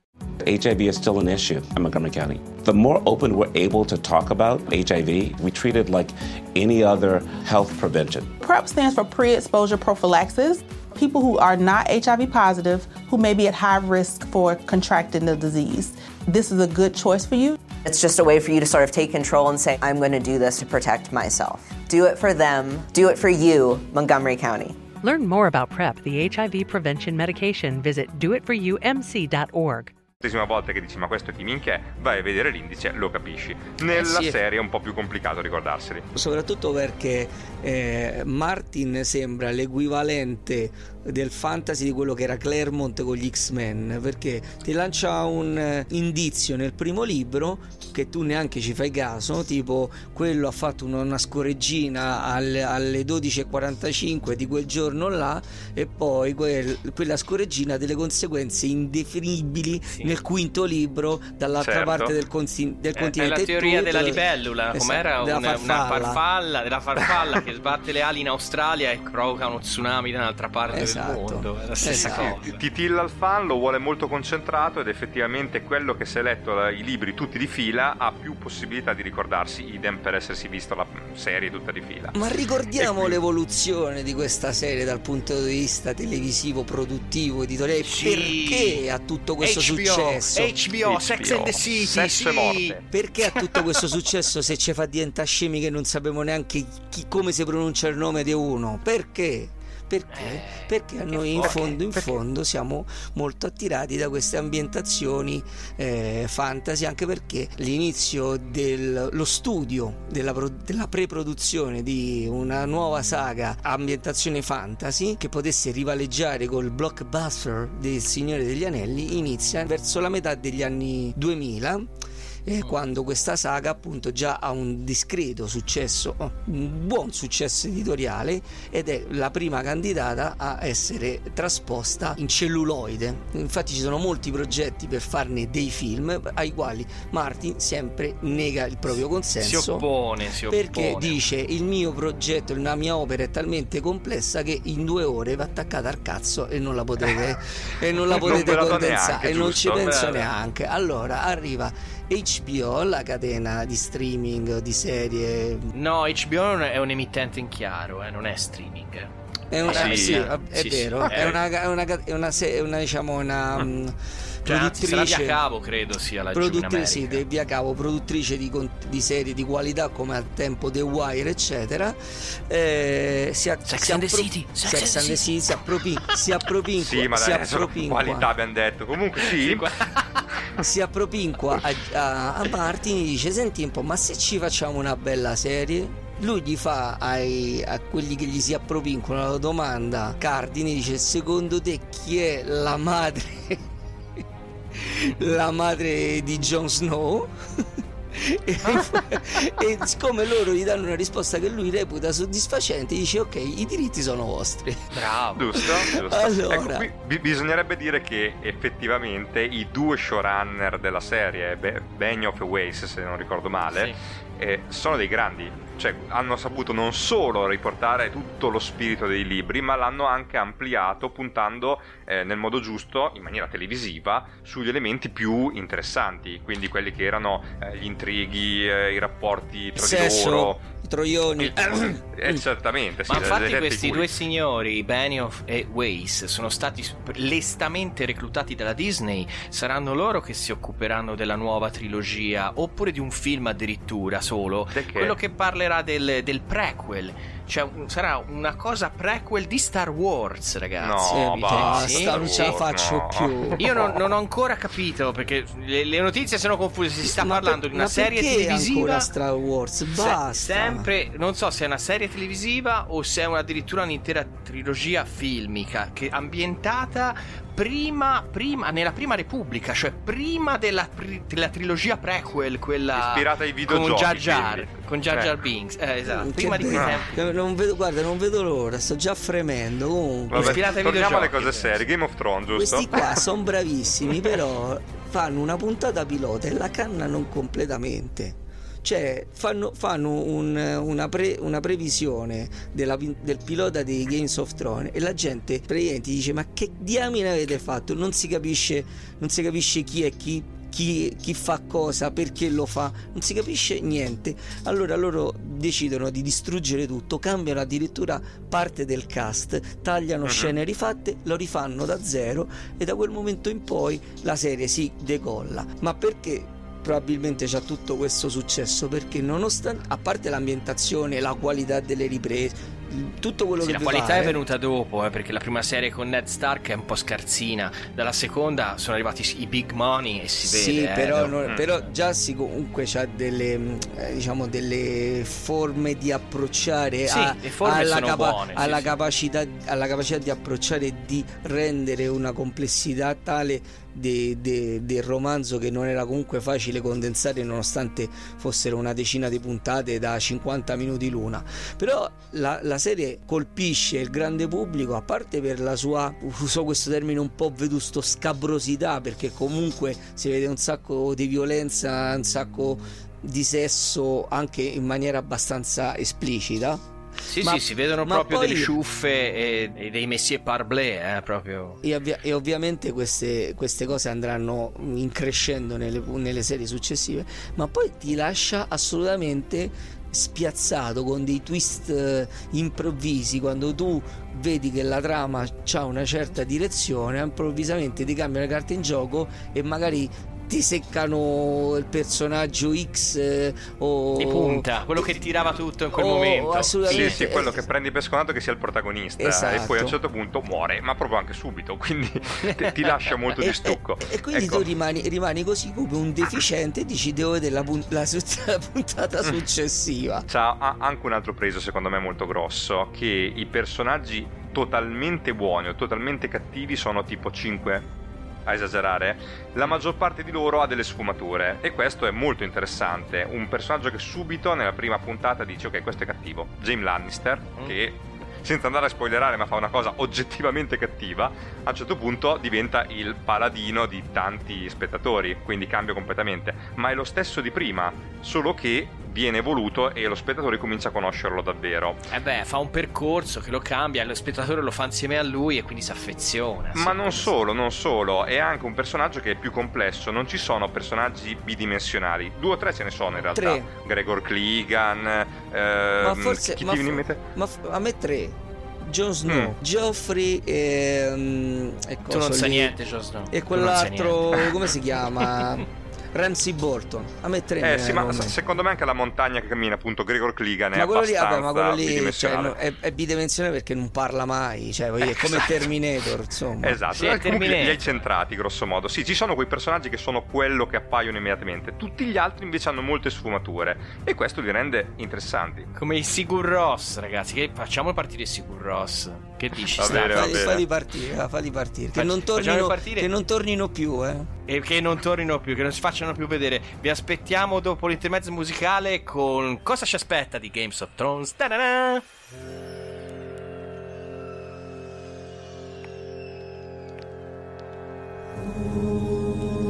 K: HIV is still an issue in Montgomery County. The more open we're able to talk about HIV, we treat it like any other health prevention.
L: PrEP stands for pre exposure prophylaxis. People who are not HIV positive, who may be at high risk for contracting the disease. This is a good choice for you.
M: It's just a way for you to sort of take control and say, I'm going to do this to protect myself. Do it for them, do it for you, Montgomery County.
J: Learn more about PrEP, the HIV prevention medication. Visit doitforyoumc.org.
E: l'ennesima volta che dici ma questo chi minchia è, vai a vedere l'indice, lo capisci. Nella
D: Eh sì.
E: serie è un po' più complicato ricordarseli.
D: Soprattutto perché eh, Martin sembra l'equivalente del fantasy di quello che era Claremont con gli X-Men, perché ti lancia un eh, indizio nel primo libro che tu neanche ci fai caso, tipo quello ha fatto una, scoreggina alle, alle 12.45 di quel giorno là e poi quel- quella scoreggina ha delle conseguenze indefinibili nel quinto libro dall'altra
C: Certo.
D: parte del, consi- del
C: È- È
D: continente.
C: la teoria
D: Tu
C: della libellula,
D: Esatto,
C: com'era
D: della
C: una, una
D: farfalla.
C: farfalla, della farfalla che sbatte le ali in Australia e provoca uno tsunami da un'altra parte
D: Esatto.
C: del mondo. È la stessa
D: Esatto.
C: cosa.
E: Titilla il fan, lo vuole molto concentrato ed effettivamente quello che si è letto i libri tutti di fila ha più possibilità di ricordarsi, idem per essersi visto la serie tutta di fila.
D: Ma ricordiamo l'evoluzione di questa serie dal punto di vista televisivo, produttivo, editoriale. Perché ha tutto questo
C: HBO,
D: successo?
C: HBO, Sex and the City,
E: Sesso e
C: sì.
E: morte.
D: Perché ha tutto questo successo se ci fa diventare scemi che non sappiamo neanche chi- come si pronuncia il nome di uno? Perché? Perché? Perché a noi in fondo, in fondo siamo molto attirati da queste ambientazioni eh, fantasy, anche perché l'inizio dello studio della, pro- della pre-produzione di una nuova saga ambientazione fantasy che potesse rivaleggiare col blockbuster del Signore degli Anelli inizia verso la metà degli anni 2000 eh, quando questa saga appunto già ha un discreto successo, oh, un buon successo editoriale ed è la prima candidata a essere trasposta in celluloide. Infatti ci sono molti progetti per farne dei film ai quali Martin sempre nega il proprio consenso.
C: Si oppone, si oppone.
D: Perché dice il mio progetto, la mia opera è talmente complessa che in due ore va attaccata al cazzo e non la potete, e non la
E: Non
D: potete
E: do
D: condensare
E: neanche,
D: e non ci penso neanche. Allora arriva HBO, la catena di streaming di serie.
C: No, HBO non è un emittente in chiaro, eh, non è streaming.
D: È, una,
C: Eh,
D: sì,
C: eh,
D: è
C: sì,
D: vero,
C: sì,
D: è,
C: eh.
D: una, è, una, è una una, diciamo una mm,
C: Cioè, anzi,
D: produttrice
C: via cavo, credo sia in
D: produttrice sì, via cavo, produttrice di, di serie di qualità come al tempo The Wire, eccetera. Eh, si, a-
C: Sex
D: si
C: and the
D: appro-
C: City, Sex
D: Sex
C: and the
D: the City, si, appropin- si appropinqua,
E: Sì, ma
D: si appropinqua.
E: qualità abbiamo detto. Comunque sì,
D: si appropinqua a, a, a Martin e dice senti un po' ma se ci facciamo una bella serie? Lui gli fa ai- a quelli che gli si appropinquano la domanda. Cardine dice secondo te chi è la madre la madre di Jon Snow e, e siccome loro gli danno una risposta che lui reputa soddisfacente dice ok i diritti sono vostri
C: Bravo.
E: giusto? giusto.
D: Allora.
E: Ecco, qui bi- bisognerebbe dire che effettivamente i due showrunner della serie, Be- Benioff e Weiss, se non ricordo male, eh, sono dei grandi. Cioè, hanno saputo non solo riportare tutto lo spirito dei libri, ma l'hanno anche ampliato, puntando eh, nel modo giusto, in maniera televisiva, sugli elementi più interessanti. Quindi quelli che erano eh, gli intrighi, eh, i rapporti tra di
D: sesso
E: loro.
D: i troioni
E: Eh, certamente, sì,
C: Ma infatti questi due signori, Benioff e Weiss, sono stati lestamente reclutati dalla Disney. Saranno loro che si occuperanno della nuova trilogia, oppure di un film addirittura solo. Quello che parlerà del, del prequel. Cioè, sarà una cosa prequel di Star Wars, ragazzi.
D: No,
C: Capite?
D: basta, non ce la faccio più.
C: Io non, non ho ancora capito perché le, le notizie sono confuse. Si sta
D: Ma per-
C: parlando di una
D: ma
C: serie televisiva.
D: ancora Star Wars
C: Se-
D: basta
C: sempre, non so se è una serie televisiva o se è addirittura un'intera trilogia filmica che ambientata prima, prima nella prima repubblica, cioè prima della, pri- della trilogia prequel, quella
E: Ispirata ai
C: con
E: videogiochi,
C: Jar Jar,
E: quindi.
C: con Jar Jar
E: Ecco.
C: Binks, eh, esatto, prima di quei tempi.
D: Non vedo, guarda, non vedo l'ora, sto già fremendo. Comunque,
E: Vabbè, torniamo alle cose serie. Game of Thrones, giusto?
D: questi qua sono bravissimi, però fanno una puntata pilota e la cannano completamente. Cioè, fanno, fanno un- una, pre- una previsione della del pilota dei Games of Thrones e la gente praticamente dice: Ma che diamine avete fatto? Non si capisce, non si capisce chi è chi. Chi, chi fa cosa, perché lo fa, non si capisce niente. Allora loro decidono di distruggere tutto, cambiano addirittura parte del cast, tagliano
E: Mhm.
D: scene rifatte, lo rifanno da zero e da quel momento in poi la serie si decolla. Ma perché probabilmente c'ha tutto questo successo? Perché nonostante, a parte l'ambientazione, la qualità delle riprese, tutto quello
C: Sì,
D: che
C: la qualità
D: pare.
C: è venuta dopo, eh, perché la prima serie con Ned Stark è un po' scarsina. Dalla seconda sono arrivati i big money e si
D: Sì,
C: vede. eh,
D: però,
C: no?
D: non- però già si comunque c'ha delle, eh, diciamo, delle forme di approcciare
C: Sì,
D: a- alla,
C: sono buone,
D: alla
C: sì.
D: capacità, alla capacità di approcciare e di rendere una complessità tale de- de- del romanzo che non era comunque facile condensare nonostante fossero una decina di puntate da 50 minuti l'una però la, la serie colpisce il grande pubblico a parte per la sua uso questo termine un po' vetusto scabrosità perché comunque si vede un sacco di violenza un sacco di sesso anche in maniera abbastanza esplicita
C: Sì,
D: Ma-
C: sì, si vedono proprio
D: poi-
C: delle ciuffe e, e dei Messier Parblé, eh, proprio.
D: E, ovvia- e ovviamente queste, queste cose andranno increscendo nelle, nelle serie successive, ma poi ti lascia assolutamente spiazzato con dei twist eh, improvvisi quando tu vedi che la trama ha una certa direzione improvvisamente ti cambiano le carte in gioco e magari ti seccano il personaggio X eh, o
C: Di punta, quello che tirava tutto in quel
D: Oh,
C: momento.
D: assolutamente.
E: Sì, sì, quello che prendi per scontato che sia il protagonista
D: Esatto.
E: e poi a un certo punto muore, ma proprio anche subito, quindi ti, lascia molto di stucco.
D: E quindi
E: Ecco,
D: tu rimani, rimani così come un deficiente e dici devo vedere la, pun- la su- la puntata successiva.
E: C'ha ha anche un altro preso secondo me molto grosso, che i personaggi totalmente buoni o totalmente cattivi sono tipo 5 a esagerare, la maggior parte di loro ha delle sfumature. E questo è molto interessante. Un personaggio che subito nella prima puntata dice ok questo è cattivo, James Lannister, che senza andare a spoilerare ma fa una cosa oggettivamente cattiva, a un certo punto diventa il paladino di tanti spettatori, quindi cambia completamente, ma è lo stesso di prima, solo che viene evoluto e lo spettatore comincia a conoscerlo davvero.
C: Eh beh, fa un percorso che lo cambia, lo spettatore lo fa insieme a lui e quindi si affeziona.
E: Ma non solo, non solo, è anche un personaggio che è più complesso, non ci sono personaggi bidimensionali, due o tre ce ne sono in realtà,
D: Tre.
E: Gregor Clegan,
D: ma
E: ehm,
D: forse
E: chi
D: ma,
E: ti viene in
D: fo-
E: mente?
D: ma f- a me tre. Jon Snow,
E: Mm.
D: Joffrey e, mm, e
C: Tu non sai
D: lì.
C: niente, Jon Snow.
D: E quell'altro, come si chiama? Ramsey Bolton. A me tre.
E: Eh sì, ma
D: mente.
E: secondo me anche la montagna che cammina, appunto, Gregor Clegan è
D: ma quello lì, vabbè, ma quello lì cioè, no, è, è bidimensionale perché non parla mai, cioè, voglio dire, è come
E: Esatto.
D: Terminator, insomma.
E: Esatto,
C: Sì, è
E: Eh, comunque li
C: Terminator.
E: hai centrati grosso modo. Sì, ci sono quei personaggi che sono quello che appaiono immediatamente. Tutti gli altri invece hanno molte sfumature e questo li rende interessanti.
C: Come i Sigur Ross, ragazzi. Che facciamo partire i Sigur Ross. Che dici?
E: Va
C: Sta?
E: bene, va
D: Falli,
E: bene.
D: falli partire, falli partire. Che
C: Facci-
D: non, tornino,
C: partire.
D: che non tornino più, eh.
C: E che non tornino più, che non si facciano più vedere. Vi aspettiamo dopo l'intermezzo musicale con Cosa ci aspetta di Games of Thrones. Ta-da-da!
G: Che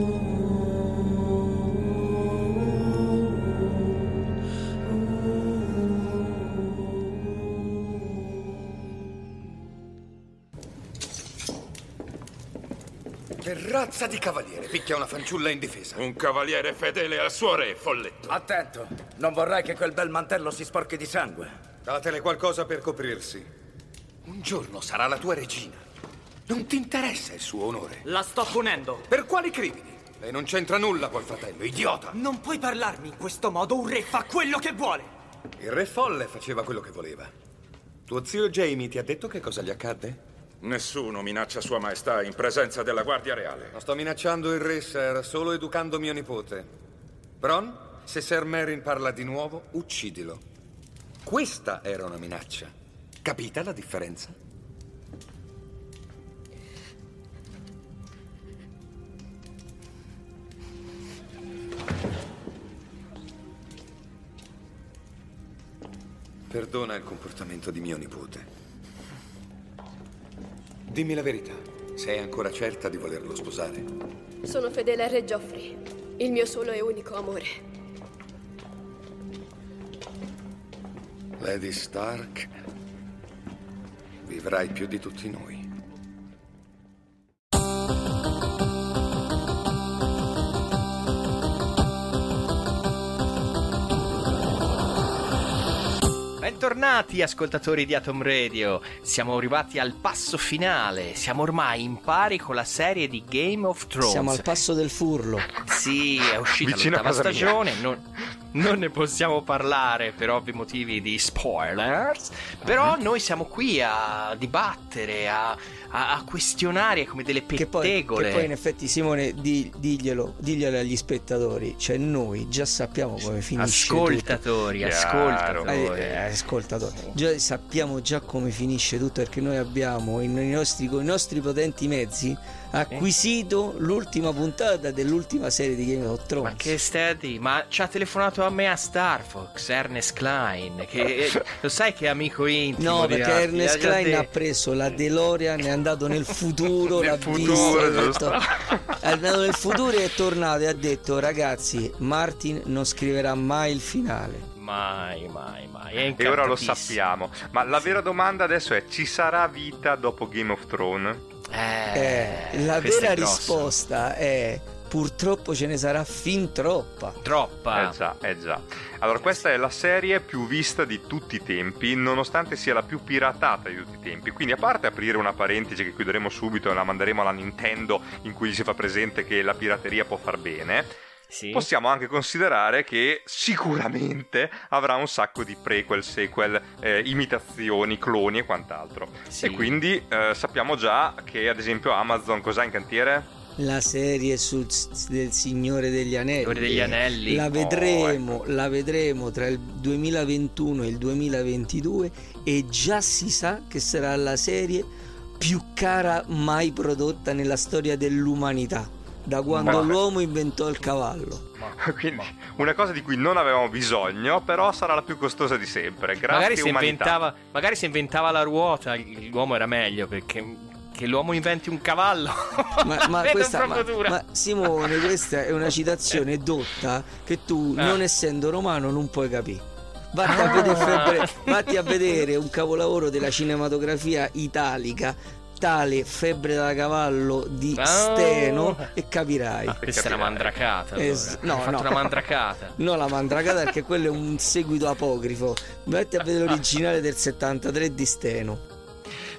G: razza di cavaliere picchia una fanciulla indifesa? Un cavaliere fedele al suo re, folletto.
F: Attento, non vorrei che quel bel mantello si sporchi di sangue.
G: Datele qualcosa per coprirsi. Un giorno sarà la tua regina. Non ti interessa il suo onore.
N: La sto punendo.
G: Per quali crimini? E non c'entra nulla col fratello, idiota.
N: Non puoi parlarmi in questo modo, un re fa quello che vuole.
G: Il re folle faceva quello che voleva. Tuo zio Jamie ti ha detto che cosa gli accadde?
O: Nessuno minaccia Sua Maestà in presenza della Guardia Reale.
G: Non sto minacciando il re, Sir, solo educando mio nipote. Bron, se Sir Merrin parla di nuovo, uccidilo. Questa era una minaccia. Capita la differenza? Perdona il comportamento di mio nipote. Dimmi la verità. Sei ancora certa di volerlo sposare?
P: Sono fedele al re Geoffrey, il mio solo e unico amore.
G: Lady Stark, vivrai più di tutti noi.
C: Bentornati ascoltatori di Atom Radio, siamo arrivati al passo finale, siamo ormai in pari con la serie di Game of Thrones.
D: Siamo al passo del furlo.
C: Sì, è uscita
E: Vicino a
C: l'ottava
E: casa mia.
C: stagione, non, non ne possiamo parlare per ovvi motivi di spoilers. Però
D: Mhm.
C: noi siamo qui a dibattere, a, a, a questionare come delle
D: Che poi,
C: pettegole.
D: che poi in effetti Simone di- diglielo, diglielo agli spettatori, cioè noi già sappiamo come finisce
C: Ascoltatori,
D: tutto.
C: ascoltatori.
D: Eh, eh, ascoltatori. Già sappiamo già come finisce tutto perché noi abbiamo i nostri, con i nostri potenti mezzi acquisito l'ultima puntata dell'ultima serie di Game of Thrones.
C: Ma che stai a dire? Ma ci ha telefonato a me a Star Fox, Ernest Klein, che lo sai che è amico intimo
D: No, perché
C: Raffi,
D: Ernest Klein ha preso la DeLorean, è andato nel futuro,
C: Nel
D: l'ha
C: futuro,
D: visto, è andato nel futuro e è tornato e ha detto ragazzi, Martin non scriverà mai il finale.
C: Mai, mai, mai. È
E: E ora lo sappiamo. Ma la vera domanda adesso è: ci sarà vita dopo Game of Thrones?
D: Eh, la
E: questa
D: vera
E: è
D: risposta è purtroppo ce ne sarà fin troppa.
C: Troppa.
E: Eh già, eh già. Allora, questa è la serie più vista di tutti i tempi, nonostante sia la più piratata di tutti i tempi. Quindi, a parte aprire una parentesi che chiuderemo subito e la manderemo alla Nintendo, in cui gli si fa presente che la pirateria può far bene.
C: Sì.
E: Possiamo anche considerare che sicuramente avrà un sacco di prequel, sequel, eh, imitazioni, cloni e quant'altro.
C: Sì.
E: E quindi eh, sappiamo già che, ad esempio, Amazon cos'ha in cantiere?
D: La serie sul, del Signore degli Anelli.
C: Signore degli Anelli.
D: La
C: Oh,
D: vedremo, la vedremo tra il 2021 e il 2022 e già si sa che sarà la serie più cara mai prodotta nella storia dell'umanità. Da quando
E: Ma-
D: l'uomo inventò il cavallo.
E: Quindi, una cosa di cui non avevamo bisogno, però sarà la più costosa di sempre. Grazie
C: Magari se, inventava, magari se inventava la ruota, l'uomo era meglio perché che l'uomo inventi un cavallo.
D: Ma, ma questa, ma, ma Simone, questa è una citazione dotta che tu,
C: Ah.
D: non essendo romano, non puoi capire. Vatti,
C: Ah.
D: a vedere febbre- vatti a vedere un capolavoro della cinematografia italica, tale Febbre da cavallo di
C: Oh.
D: Steno, e capirai.
C: Questa è una mandracata. Allora.
D: Es- no, no.
C: una mandracata.
D: No, la mandracata perché quello è un seguito apocrifo. Vatti a vedere l'originale del 73 di Steno.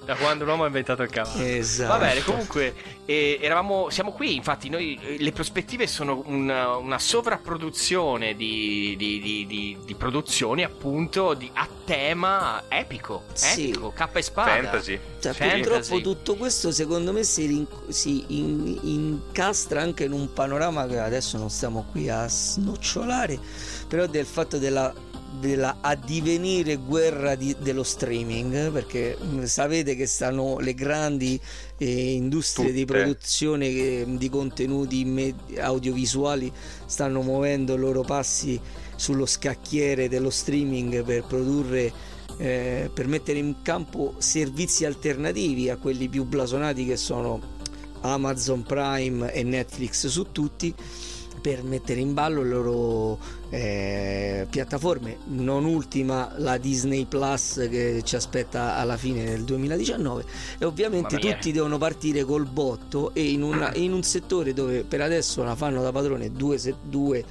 C: Da quando l'uomo ha inventato il cavallo.
D: Esatto.
C: Va bene, comunque eh, eravamo, siamo qui, infatti noi, eh, le prospettive sono una, una sovrapproduzione di, di, di, di- di produzioni appunto di, a tema epico,
D: Sì.
C: epico, K e spada.
E: Fantasy.
D: Cioè,
C: Fantasy.
D: purtroppo tutto questo secondo me si, rin- si in- incastra anche in un panorama che adesso non stiamo qui a snocciolare, però del fatto della, della addivenire guerra di- dello streaming, perché mh, sapete che stanno le grandi eh, industrie di
E: Tutte.
D: produzione eh, di contenuti me- audiovisuali stanno muovendo i loro passi sullo scacchiere dello streaming per produrre eh, per mettere in campo servizi alternativi a quelli più blasonati che sono Amazon Prime e Netflix su tutti per mettere in ballo le loro eh, piattaforme. Non ultima la Disney Plus che ci aspetta alla fine del 2019 e ovviamente tutti devono partire col botto e in, una- in un settore dove per adesso la fanno da padrone due, se- due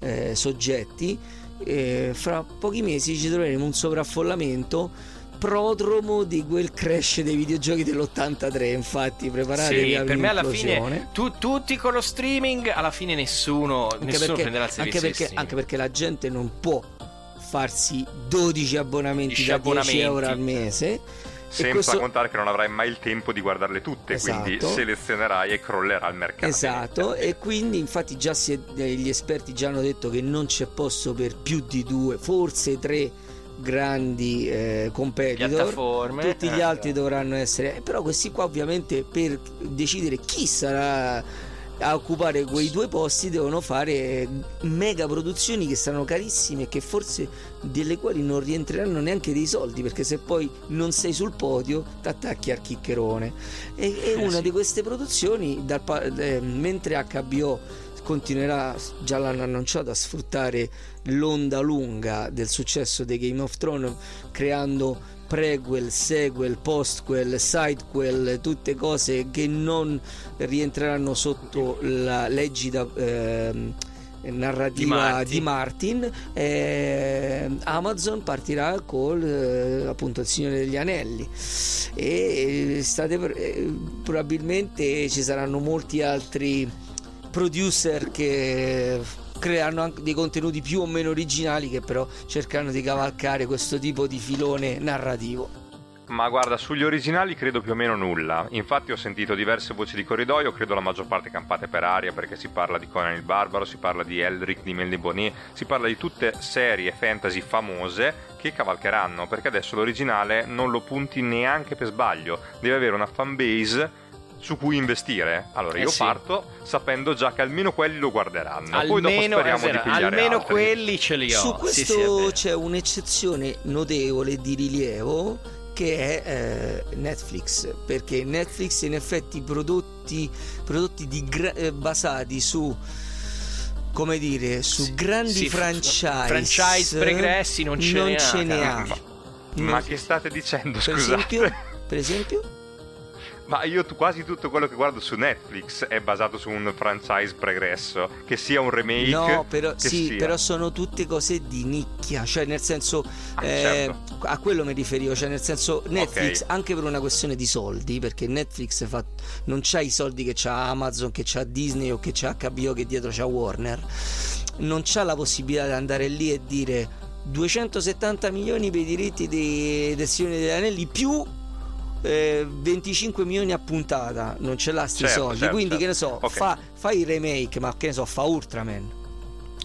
D: eh, soggetti eh, fra pochi mesi ci troveremo un sovraffollamento prodromo di quel crash dei videogiochi dell'83 infatti preparatevi
C: Sì,
D: a
C: per me alla fine tu- tutti con lo streaming, alla fine nessuno,
D: anche
C: nessuno
D: perché,
C: prenderà il
D: anche,
C: servizio.
D: perché,
C: sì.
D: anche perché la gente non può farsi 12 abbonamenti
C: Dieci
D: da 10
C: abbonamenti.
D: euro al mese
E: Senza
D: questo,
E: contare che non avrai mai il tempo di guardarle tutte, quindi
D: Esatto.
E: selezionerai e crollerà il mercato.
D: Esatto, e quindi infatti già si è- gli esperti già hanno detto che non c'è posto per più di due, forse tre grandi eh, competitor. Tutti gli
C: eh.
D: altri dovranno essere, però questi qua ovviamente per decidere chi sarà a occupare quei due posti devono fare mega produzioni che saranno carissime e che forse delle quali non rientreranno neanche dei soldi perché se poi non sei sul podio ti attacchi al chiccherone e, e
C: Eh,
D: una
C: sì.
D: di queste produzioni dal eh, mentre HBO continuerà già l'hanno annunciato a sfruttare l'onda lunga del successo dei Game of Thrones creando prequel, sequel, postquel, sidequel, tutte cose che non rientreranno sotto la legida ehm, narrativa
C: Di
D: di
C: Martin.
D: Martin, eh, Amazon partirà con eh, appunto il Signore degli Anelli e state per- eh, probabilmente ci saranno molti altri producer che creano anche dei contenuti più o meno originali che però cercano di cavalcare questo tipo di filone narrativo.
E: Ma guarda, sugli originali credo più o meno nulla. Infatti ho sentito diverse voci di corridoio, credo la maggior parte campate per aria, perché si parla di Conan il Barbaro, si parla di Eldrick, di Melniboné, si parla di tutte serie fantasy famose che cavalcheranno, perché adesso l'originale non lo punti neanche per sbaglio, deve avere una fanbase su cui investire. Allora,
C: Eh
E: io
C: sì.
E: parto sapendo già che almeno quelli lo guarderanno. Poi dopo
C: Almeno,
E: speriamo di
C: vero,
E: pigliare
C: almeno
E: altri.
C: quelli ce li ho.
D: Su
C: Sì,
D: questo
C: sì, vero.
D: c'è un'eccezione notevole di rilievo che è eh, Netflix perché Netflix in effetti prodotti, prodotti di gra- eh, basati su come dire su grandi
C: sì,
D: franchise
C: franchise pregressi non ce ne ha,
D: ce ne ha.
E: Ma, ma che state dicendo,
D: per
E: scusate?
D: esempio, per esempio
E: Ma io tu- quasi tutto quello che guardo su Netflix è basato su un franchise pregresso, che sia un remake.
D: No, però, sì,
E: sia.
D: però sono tutte cose di nicchia, cioè nel senso
E: Ah,
D: eh,
E: certo.
D: a quello mi riferivo, cioè nel senso Netflix
E: Ok.
D: anche per una questione di soldi, perché Netflix fa, non c'ha i soldi che c'ha Amazon, che c'ha Disney o che c'ha HBO che dietro c'ha Warner, non c'ha la possibilità di andare lì e dire 270 milioni per i diritti dei, del Signore degli Anelli più eh, 25 milioni a puntata non ce l'ha sti
E: Certo,
D: soldi
E: certo,
D: quindi che ne
E: certo.
D: so
E: Ok.
D: fa, fa il remake ma che ne so fa Ultraman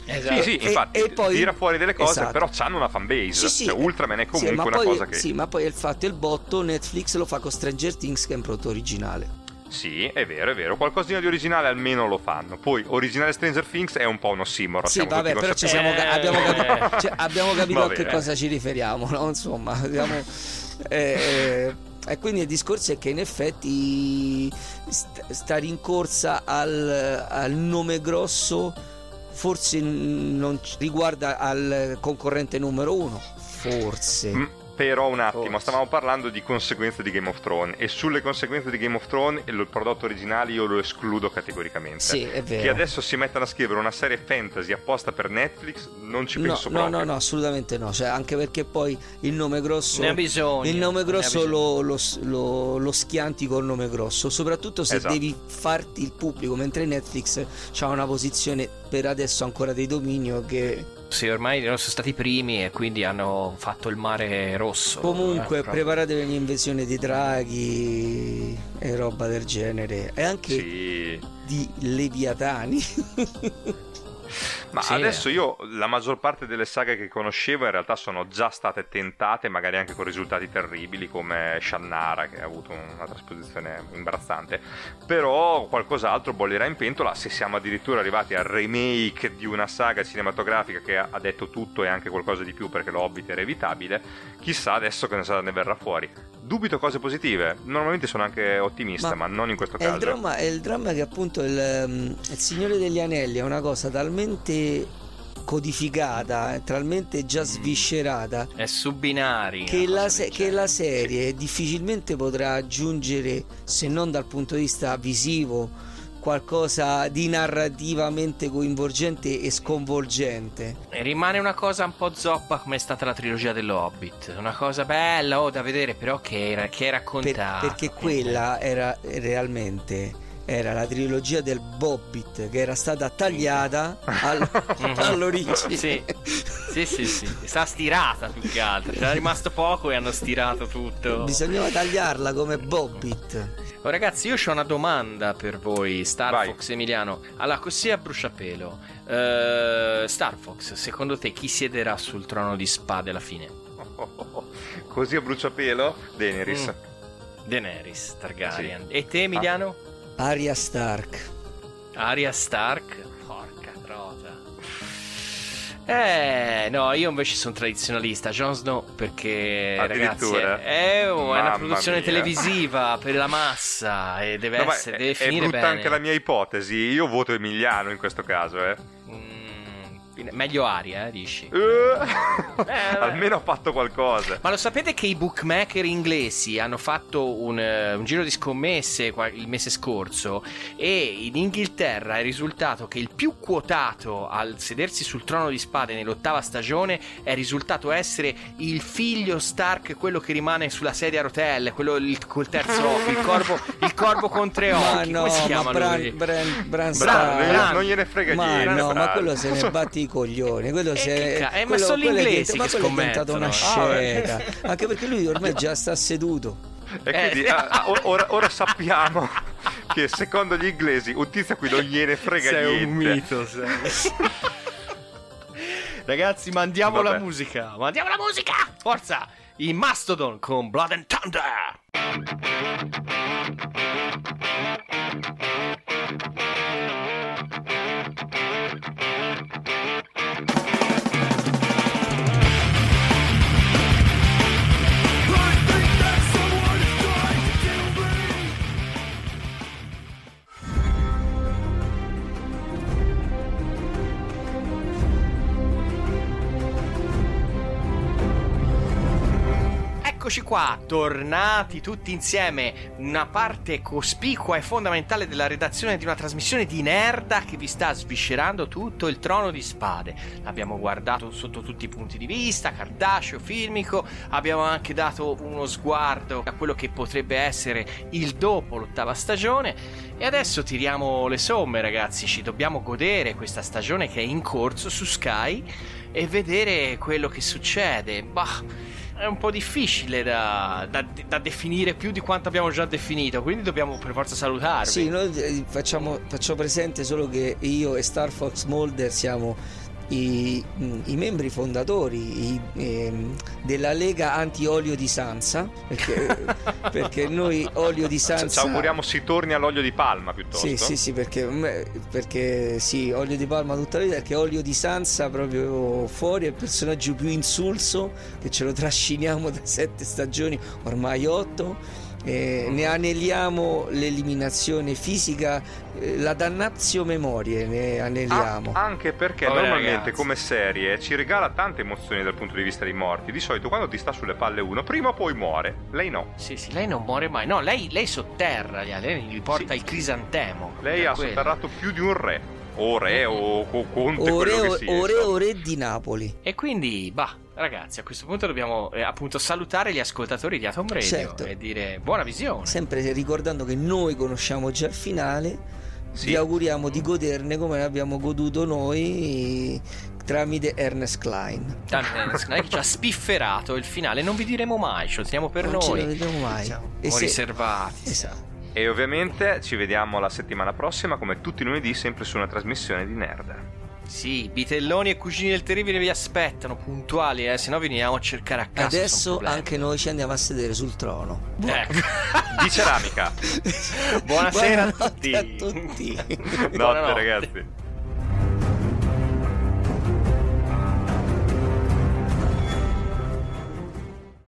E: Sì, sì,
D: E-
E: infatti
D: e poi-
E: tira fuori delle cose,
D: Esatto.
E: però hanno una fanbase.
D: Sì, sì.
E: Cioè, Ultraman è
D: Sì,
E: comunque
D: ma
E: una
D: poi,
E: cosa che.
D: sì, ma poi il fatto è il botto Netflix lo fa con Stranger Things che è un prodotto originale
E: Sì, è vero, è vero. Qualcosina di originale almeno lo fanno. Poi, originale Stranger Things è un po' un ossimoro.
D: sì
E: siamo
D: vabbè però ci siamo, ca- abbiamo capito, cioè, abbiamo capito a che cosa ci riferiamo no? insomma abbiamo, eh, e quindi il discorso è che in effetti st- sta rincorsa al, al nome grosso forse non c- riguarda al concorrente numero uno. Forse.
E: Mm, Però un attimo,
D: Forse.
E: stavamo parlando di conseguenze di Game of Thrones e sulle conseguenze di Game of Thrones il prodotto originale io lo escludo categoricamente.
D: Sì, è vero.
E: Che adesso si mettano a scrivere una serie fantasy apposta per Netflix, non ci
D: No,
E: penso
D: no,
E: proprio.
D: no, no, assolutamente no. Cioè, anche perché poi il nome grosso.
C: Ne ha bisogno,
D: Il nome grosso lo, lo, lo- lo schianti col nome grosso. Soprattutto se
E: Esatto.
D: devi farti il pubblico. Mentre Netflix ha una posizione per adesso ancora di dominio che.
C: Sì, ormai sono stati i primi e quindi hanno fatto il mare rosso.
D: Comunque,
C: Eh,
D: preparatevi all'invasione dei draghi e roba del genere. E anche
E: Sì.
D: di leviatani.
E: Ma
C: Sì.
E: adesso io la maggior parte delle saghe che conoscevo in realtà sono già state tentate, magari anche con risultati terribili come Shannara che ha avuto una trasposizione imbarazzante. Però qualcos'altro bollirà in pentola se siamo addirittura arrivati al remake di una saga cinematografica che ha detto tutto e anche qualcosa di più perché l'Hobbit era evitabile. Chissà adesso che ne ne verrà fuori. Dubito cose positive. Normalmente sono anche ottimista, ma, non in questo
D: È il,
E: caso.
D: dramma, è il dramma che appunto il, ehm, il Signore degli Anelli è una cosa talmente codificata, eh, talmente già sviscerata
C: È su binari.
D: che la, se- che la serie difficilmente potrà aggiungere, se non dal punto di vista visivo, qualcosa di narrativamente coinvolgente e sconvolgente.
C: E rimane una cosa un po' zoppa come è stata la trilogia dell'Hobbit. Una cosa bella oh, da vedere, però che, era, che è
D: Per-
C: raccontata.
D: perché quella era realmente era la trilogia del Bobbit che era stata tagliata al- all'origine.
C: Sì. Sì, sì, sì. Sta stirata più che altro. C'era rimasto poco e hanno stirato tutto.
D: Bisognava tagliarla come Bobbit.
C: Oh, ragazzi, io ho una domanda per voi, Star
E: Vai.
C: Fox Emiliano. Allora, così a bruciapelo. Eh, Star Fox, secondo te chi siederà sul trono di spade alla fine?
E: Così a bruciapelo, Daenerys.
C: Mm. Daenerys Targaryen. E te, Emiliano?
D: Arya Stark.
C: Arya Stark? Porca trota. Eh, no, io invece sono tradizionalista. Jon Snow perché, ragazzi,
E: Addirittura?
C: è, è una produzione
E: mia.
C: televisiva per la massa e deve
E: No,
C: essere,
E: è,
C: deve
E: è
C: finire
E: brutta
C: bene.
E: anche la mia ipotesi. Io voto Emiliano in questo caso, eh.
C: Meglio aria, eh, dici.
E: Almeno ha fatto qualcosa.
C: Ma lo sapete che i bookmaker inglesi hanno fatto un, eh, un giro di scommesse il mese scorso e in Inghilterra è risultato che il più quotato al sedersi sul trono di spade nell'ottava stagione è risultato essere il figlio Stark, quello che rimane sulla sedia a rotelle, quello il- col terzo occhio, il corvo, il corvo con tre
D: Ma
C: occhi.
D: no,
C: Come si
D: ma
C: chiama
D: Bran? Bran, Bran
C: Bran,
D: Stark.
C: Bran.
E: Non gliene frega
D: ma
E: niente.
D: no, ma
E: Bran.
D: quello se ne batti i coglioni. Quello
C: che ca- eh, ma
D: quello-
C: sono gli
D: quello è
C: inglesi
D: ma
C: che
D: è diventato una
C: scommettono.
D: sceta.
E: Ah,
D: Anche perché lui ormai già sta seduto.
E: E quindi ah, ah, or- ora, ora sappiamo che secondo gli inglesi un tizio a cui non gliene frega
C: Sei
E: niente.
C: un mito, sei. Ragazzi, mandiamo
E: Vabbè.
C: la musica. Mandiamo la musica! Forza! I Mastodon con Blood and Thunder. Eccoci qua, tornati tutti insieme, una parte cospicua e fondamentale della redazione di una trasmissione di Nerda che vi sta sviscerando tutto il trono di spade. L'abbiamo guardato sotto tutti i punti di vista, cartaceo, filmico, abbiamo anche dato uno sguardo a quello che potrebbe essere il dopo l'ottava stagione e adesso tiriamo le somme ragazzi, ci dobbiamo godere questa stagione che è in corso su Sky e vedere quello che succede. Bah, è un po' difficile da, da- da definire più di quanto abbiamo già definito, quindi dobbiamo per forza salutarvi.
D: Sì, noi eh, facciamo, faccio presente solo che io e Star Fox Molder siamo i, i membri fondatori i, ehm, della Lega Anti-Olio di Sansa, perché, perché noi olio di
E: Ci
D: Sansa...
E: auguriamo si torni all'olio di palma piuttosto.
D: Sì, sì, sì, perché, mm, perché sì, olio di palma tutta la vita, perché olio di Sansa proprio fuori è il personaggio più insulso che ce lo trasciniamo da sette stagioni, ormai otto. E ne aneliamo l'eliminazione fisica, eh, la dannazio memorie, ne aneliamo.
E: Ah, anche perché
D: Poveri
E: normalmente
D: ragazzi.
E: come serie ci regala tante emozioni dal punto di vista dei morti. Di solito quando ti sta sulle palle uno, prima o poi muore. Lei no.
C: Sì, sì, lei non muore mai. No, lei, lei sotterra, lei gli porta il crisantemo.
E: Lei ha
C: quello.
E: sotterrato più di un re. O re o co- conte, che sia.
D: ore,
E: insomma.
D: ore di Napoli.
C: E quindi, bah, ragazzi, a questo punto dobbiamo eh, appunto salutare gli ascoltatori di Atom Radio
D: Certo.
C: e dire buona visione.
D: Sempre ricordando che noi conosciamo già il finale, vi auguriamo di goderne come ne abbiamo goduto noi tramite Ernest Klein.
C: Tanto, non è che ci ha spifferato il finale, non vi diremo mai, ce lo teniamo per
D: Non ce
C: noi.
D: lo diremo mai.
C: Siamo
D: E se-
C: riservati.
D: Esatto.
E: E ovviamente ci vediamo la settimana prossima, come tutti i lunedì, sempre su una trasmissione di Nerd.
C: Sì, bitelloni e cugini del terribile vi aspettano puntuali, eh, se no veniamo a cercare a casa.
D: Adesso anche noi ci andiamo a sedere sul trono.
C: Ecco.
E: Di ceramica.
C: Buonasera a tutti.
D: a tutti.
E: Notte
C: Buonanotte.
E: ragazzi.